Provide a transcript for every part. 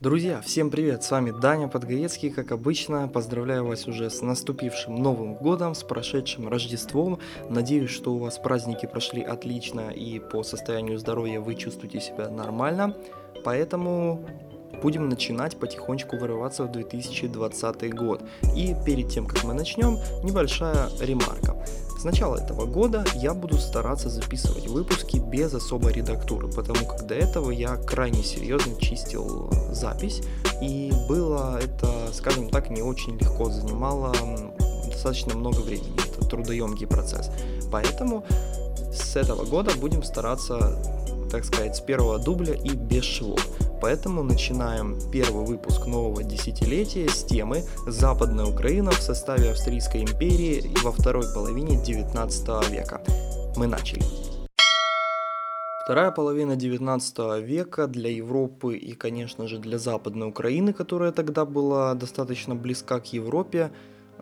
Друзья, всем привет! С вами Даня Подгаецкий, как обычно. Поздравляю вас уже с наступившим Новым Годом, с прошедшим Рождеством. Надеюсь, что у вас праздники прошли отлично и по состоянию здоровья вы чувствуете себя нормально. Поэтому будем начинать потихонечку вырываться в 2020 год. И перед тем, как мы начнем, небольшая ремарка. С начала этого года я буду стараться записывать выпуски без особой редактуры, потому как до этого я крайне серьезно чистил запись, и было это, скажем так, не очень легко, занимало достаточно много времени, это трудоемкий процесс. Поэтому с этого года будем стараться, так сказать, с первого дубля и без швов. Поэтому начинаем первый выпуск нового десятилетия с темы «Западная Украина в составе Австрийской империи во второй половине 19 века». Мы начали. Вторая половина 19 века для Европы и, конечно же, для Западной Украины, которая тогда была достаточно близка к Европе,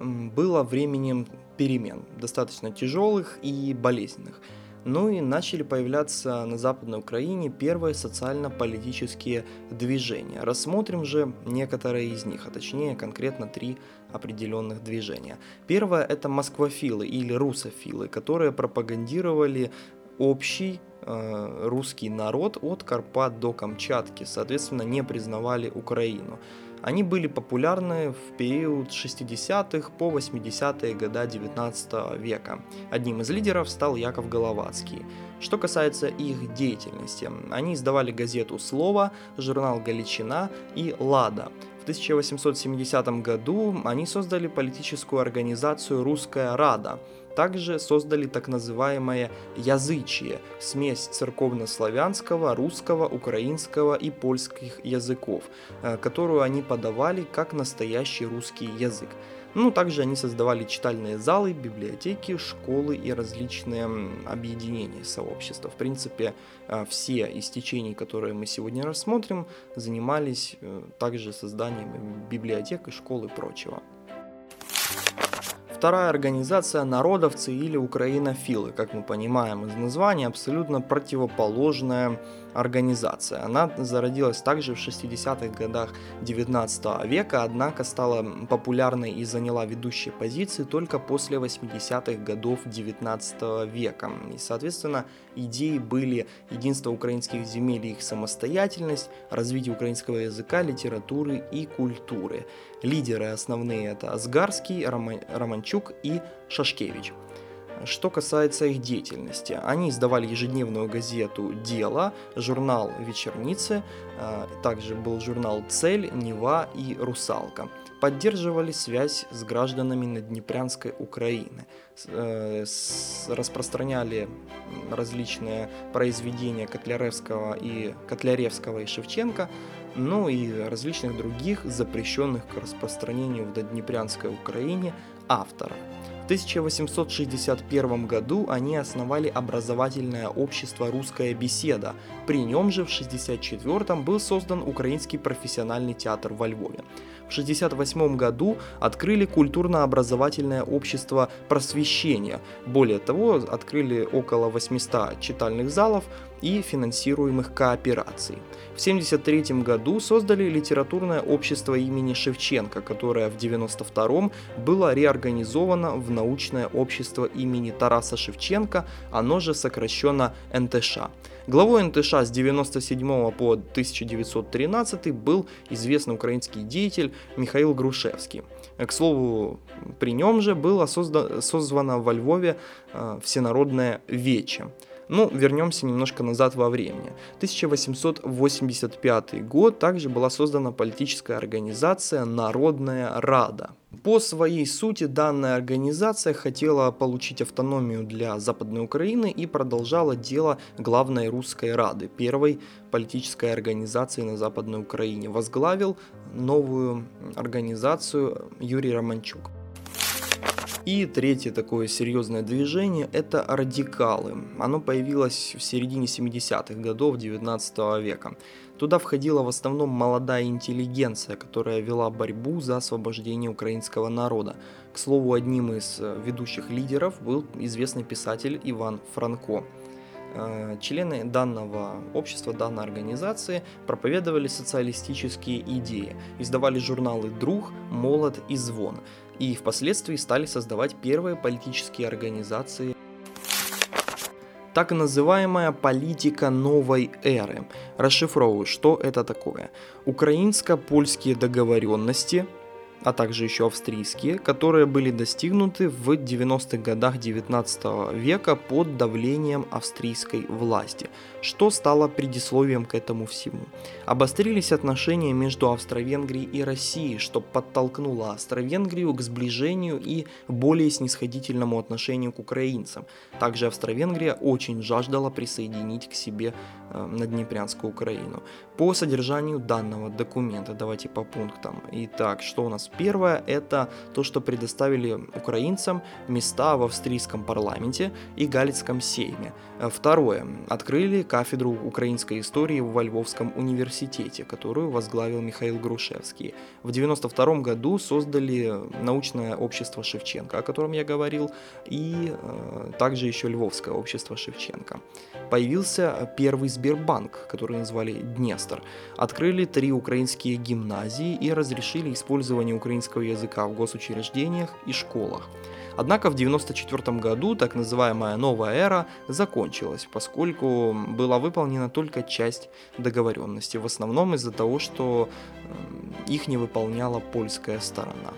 было временем перемен, достаточно тяжелых и болезненных – ну и начали появляться на Западной Украине первые социально-политические движения. Рассмотрим же некоторые из них, а точнее конкретно три определенных движения. Первое это москвофилы или русофилы, которые пропагандировали общий э, русский народ от Карпат до Камчатки, соответственно, не признавали Украину. Они были популярны в период 60-х по 80-е года 19 века. Одним из лидеров стал Яков Головацкий. Что касается их деятельности, они издавали газету «Слово», журнал «Галичина» и «Лада». В 1870 году они создали политическую организацию «Русская Рада», также создали так называемое язычие, смесь церковнославянского, русского, украинского и польских языков, э, которую они подавали как настоящий русский язык. Ну, также они создавали читальные залы, библиотеки, школы и различные объединения сообщества. В принципе, э, все из течений, которые мы сегодня рассмотрим, занимались э, также созданием библиотек и школ и прочего. Вторая организация народовцы или украинофилы, как мы понимаем из названия, абсолютно противоположная организация. Она зародилась также в 60-х годах 19 века, однако стала популярной и заняла ведущие позиции только после 80-х годов 19 века. И, соответственно, идеи были единство украинских земель и их самостоятельность, развитие украинского языка, литературы и культуры. Лидеры основные это Асгарский, Романчук и Шашкевич. Что касается их деятельности, они издавали ежедневную газету «Дело», журнал «Вечерницы», а, также был журнал «Цель», «Нева» и «Русалка». Поддерживали связь с гражданами Наднепрянской Украины, э, распространяли различные произведения Котляревского и, Котляревского и Шевченко, ну и различных других запрещенных к распространению в Наднепрянской Украине авторов. 1861 году они основали образовательное общество «Русская беседа». При нем же в 1964 был создан Украинский профессиональный театр во Львове. В 1968 году открыли культурно-образовательное общество просвещения. Более того, открыли около 800 читальных залов и финансируемых коопераций. В 1973 году создали литературное общество имени Шевченко, которое в 1992 было реорганизовано в научное общество имени Тараса Шевченко, оно же сокращенно НТШ. Главой НТШ с 1997 по 1913 был известный украинский деятель Михаил Грушевский. К слову, при нем же было созда- созвано во Львове э, всенародное вече. Ну, вернемся немножко назад во времени. 1885 год также была создана политическая организация Народная Рада. По своей сути данная организация хотела получить автономию для Западной Украины и продолжала дело главной русской Рады, первой политической организации на Западной Украине. Возглавил новую организацию Юрий Романчук. И третье такое серьезное движение – это радикалы. Оно появилось в середине 70-х годов 19 века. Туда входила в основном молодая интеллигенция, которая вела борьбу за освобождение украинского народа. К слову, одним из э, ведущих лидеров был известный писатель Иван Франко. Э, члены данного общества, данной организации проповедовали социалистические идеи, издавали журналы «Друг», «Молот» и «Звон», и впоследствии стали создавать первые политические организации так называемая политика новой эры. Расшифровываю, что это такое. Украинско-польские договоренности – а также еще австрийские, которые были достигнуты в 90-х годах 19 века под давлением австрийской власти, что стало предисловием к этому всему. Обострились отношения между Австро-Венгрией и Россией, что подтолкнуло Австро-Венгрию к сближению и более снисходительному отношению к украинцам. Также Австро-Венгрия очень жаждала присоединить к себе э, Наднепрянскую Украину. По содержанию данного документа, давайте по пунктам. Итак, что у нас Первое – это то, что предоставили украинцам места в австрийском парламенте и Галицком сейме. Второе – открыли кафедру украинской истории во Львовском университете, которую возглавил Михаил Грушевский. В 1992 году создали научное общество Шевченко, о котором я говорил, и э, также еще Львовское общество Шевченко. Появился первый Сбербанк, который назвали Днестр. Открыли три украинские гимназии и разрешили использование украинского языка в госучреждениях и школах. Однако в 1994 году так называемая новая эра закончилась, поскольку была выполнена только часть договоренности, в основном из-за того, что их не выполняла польская сторона.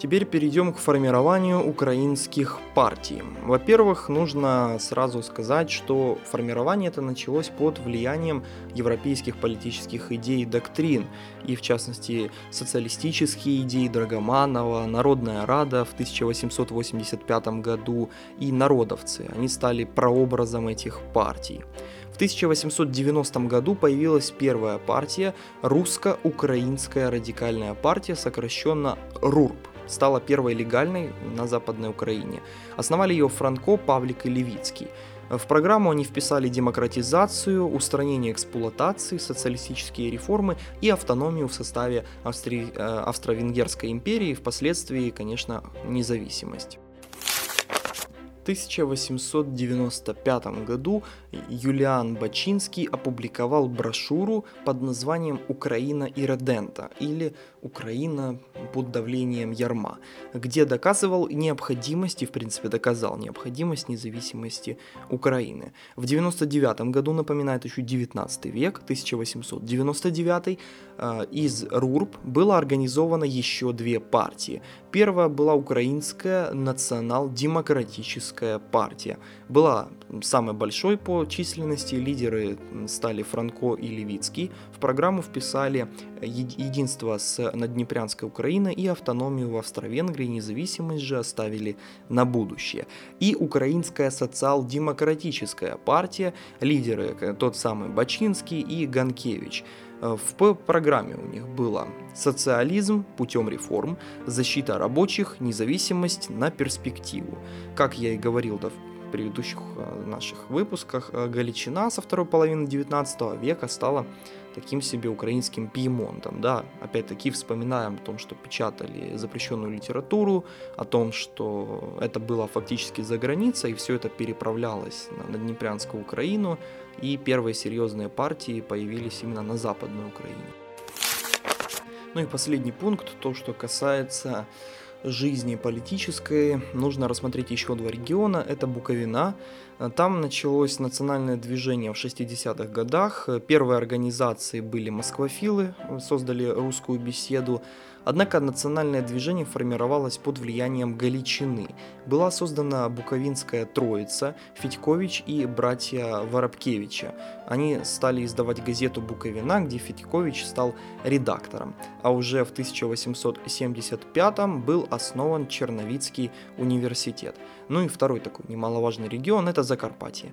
Теперь перейдем к формированию украинских партий. Во-первых, нужно сразу сказать, что формирование это началось под влиянием европейских политических идей и доктрин, и в частности социалистические идеи Драгоманова, Народная Рада в 1885 году и народовцы. Они стали прообразом этих партий. В 1890 году появилась первая партия, русско-украинская радикальная партия, сокращенно РУРП стала первой легальной на Западной Украине. Основали ее Франко, Павлик и Левицкий. В программу они вписали демократизацию, устранение эксплуатации, социалистические реформы и автономию в составе Австри... Э, Австро-Венгерской империи, впоследствии, конечно, независимость. 1895 году Юлиан Бачинский опубликовал брошюру под названием «Украина и Редента» или «Украина под давлением ярма», где доказывал необходимость и, в принципе, доказал необходимость независимости Украины. В 99 году, напоминает еще 19 век, 1899, э, из РУРП было организовано еще две партии. Первая была Украинская национал-демократическая партия. Была самой большой по численности, лидеры стали Франко и Левицкий. В программу вписали единство с Наднепрянской Украиной и автономию в Австро-Венгрии, независимость же оставили на будущее. И Украинская социал-демократическая партия, лидеры тот самый Бачинский и Ганкевич – Э, в программе у них было социализм путем реформ, защита рабочих, независимость на перспективу. Как я и говорил да, в предыдущих э, наших выпусках, э, Галичина со второй половины 19 века стала таким себе украинским пьемонтом. Да? Опять-таки вспоминаем о том, что печатали запрещенную литературу, о том, что это было фактически за границей, и все это переправлялось на Днепрянскую Украину, и первые серьезные партии появились именно на Западной Украине. Ну и последний пункт, то, что касается жизни политической, нужно рассмотреть еще два региона. Это Буковина. Там началось национальное движение в 60-х годах. Первые организации были москвофилы, создали русскую беседу. Однако национальное движение формировалось под влиянием Галичины. Была создана Буковинская Троица, Федькович и братья Воробкевича. Они стали издавать газету «Буковина», где Федькович стал редактором. А уже в 1875 был основан Черновицкий университет. Ну и второй такой немаловажный регион – это Закарпатье.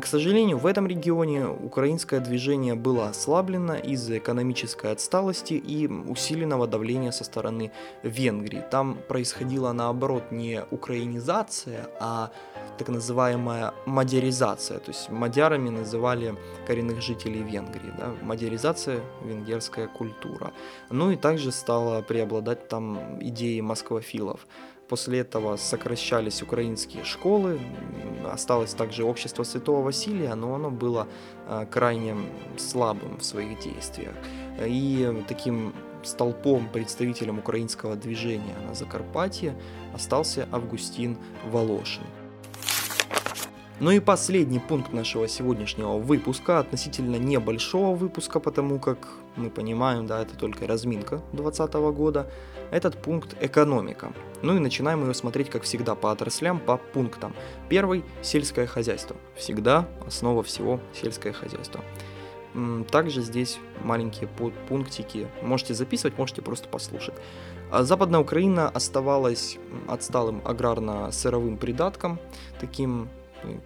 К сожалению, в этом регионе украинское движение было ослаблено из-за экономической отсталости и усиленного давления со стороны Венгрии. Там происходила наоборот не украинизация, а так называемая мадяризация. То есть мадярами называли коренных жителей Венгрии. Да? Мадяризация – венгерская культура. Ну и также стала преобладать там идеи москвофилов. После этого сокращались украинские школы, осталось также общество Святого Василия, но оно было э, крайне слабым в своих действиях. И таким столпом, представителем украинского движения на Закарпатье остался Августин Волошин. Ну и последний пункт нашего сегодняшнего выпуска, относительно небольшого выпуска, потому как мы понимаем, да, это только разминка 2020 года. Этот пункт экономика. Ну и начинаем ее смотреть, как всегда, по отраслям, по пунктам. Первый – сельское хозяйство. Всегда основа всего сельское хозяйство. Также здесь маленькие пунктики. Можете записывать, можете просто послушать. А Западная Украина оставалась отсталым аграрно-сыровым придатком, таким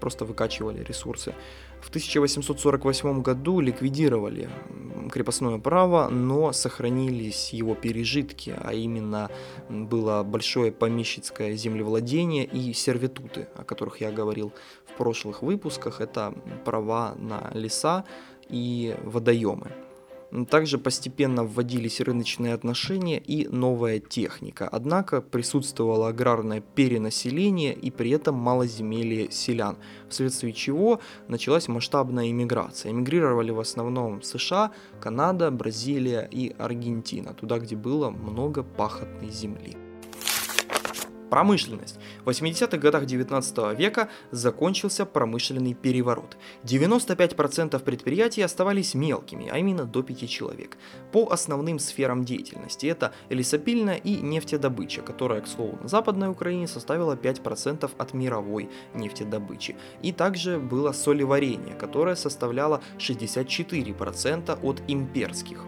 просто выкачивали ресурсы. В 1848 году ликвидировали крепостное право, но сохранились его пережитки, а именно было большое помещицкое землевладение и сервитуты, о которых я говорил в прошлых выпусках. Это права на леса и водоемы. Также постепенно вводились рыночные отношения и новая техника. Однако присутствовало аграрное перенаселение и при этом малоземелье селян, вследствие чего началась масштабная иммиграция. Эмигрировали в основном США, Канада, Бразилия и Аргентина, туда, где было много пахотной земли. Промышленность. В 80-х годах 19 века закончился промышленный переворот. 95% предприятий оставались мелкими, а именно до 5 человек. По основным сферам деятельности это лесопильная и нефтедобыча, которая, к слову, на Западной Украине составила 5% от мировой нефтедобычи. И также было солеварение, которое составляло 64% от имперских.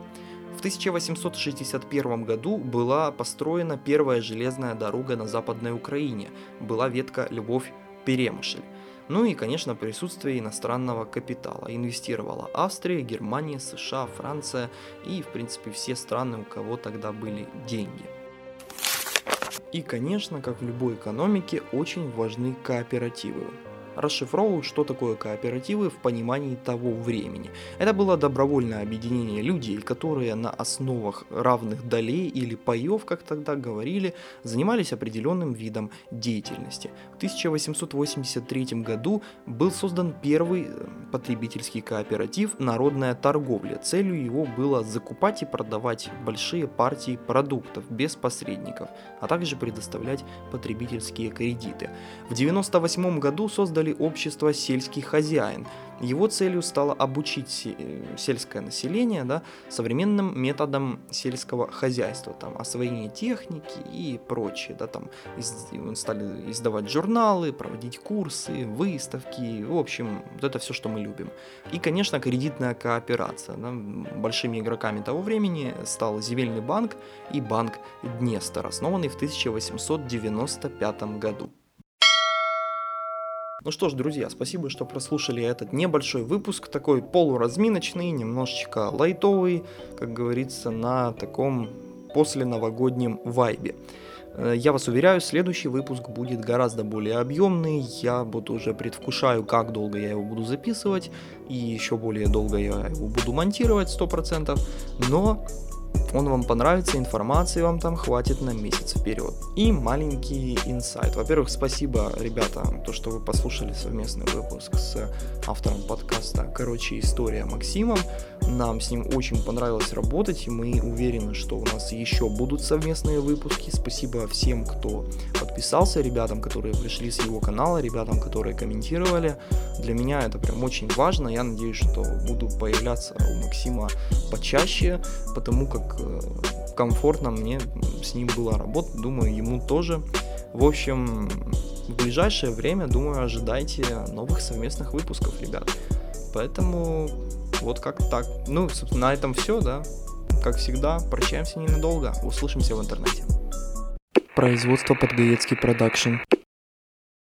1861 году была построена первая железная дорога на Западной Украине, была ветка Львов-Перемышль. Ну и, конечно, присутствие иностранного капитала. Инвестировала Австрия, Германия, США, Франция и, в принципе, все страны, у кого тогда были деньги. И, конечно, как в любой экономике, очень важны кооперативы расшифровывают, что такое кооперативы в понимании того времени. Это было добровольное объединение людей, которые на основах равных долей или паев, как тогда говорили, занимались определенным видом деятельности. В 1883 году был создан первый э, потребительский кооператив «Народная торговля». Целью его было закупать и продавать большие партии продуктов без посредников, а также предоставлять потребительские кредиты. В 1998 году создали создали общество «Сельский хозяин». Его целью стало обучить э, сельское население да, современным методам сельского хозяйства, там, освоение техники и прочее. Да, там, из, стали издавать журналы, проводить курсы, выставки, в общем, вот это все, что мы любим. И, конечно, кредитная кооперация. Да, большими игроками того времени стал Земельный банк и банк Днестр, основанный в 1895 году. Ну что ж, друзья, спасибо, что прослушали этот небольшой выпуск, такой полуразминочный, немножечко лайтовый, как говорится, на таком после новогоднем вайбе. Э, я вас уверяю, следующий выпуск будет гораздо более объемный. Я буду уже предвкушаю, как долго я его буду записывать, и еще более долго я его буду монтировать 100%. Но он вам понравится, информации вам там хватит на месяц вперед. И маленький инсайт. Во-первых, спасибо, ребята, то, что вы послушали совместный выпуск с автором подкаста «Короче, история» Максимом. Нам с ним очень понравилось работать, и мы уверены, что у нас еще будут совместные выпуски. Спасибо всем, кто подписался, ребятам, которые пришли с его канала, ребятам, которые комментировали. Для меня это прям очень важно. Я надеюсь, что буду появляться у Максима почаще, потому как э, комфортно мне с ним было работать. Думаю, ему тоже. В общем, в ближайшее время, думаю, ожидайте новых совместных выпусков, ребят. Поэтому вот как так. Ну, собственно, на этом все, да. Как всегда, прощаемся ненадолго. Услышимся в интернете. Производство Подгаецкий продакшн.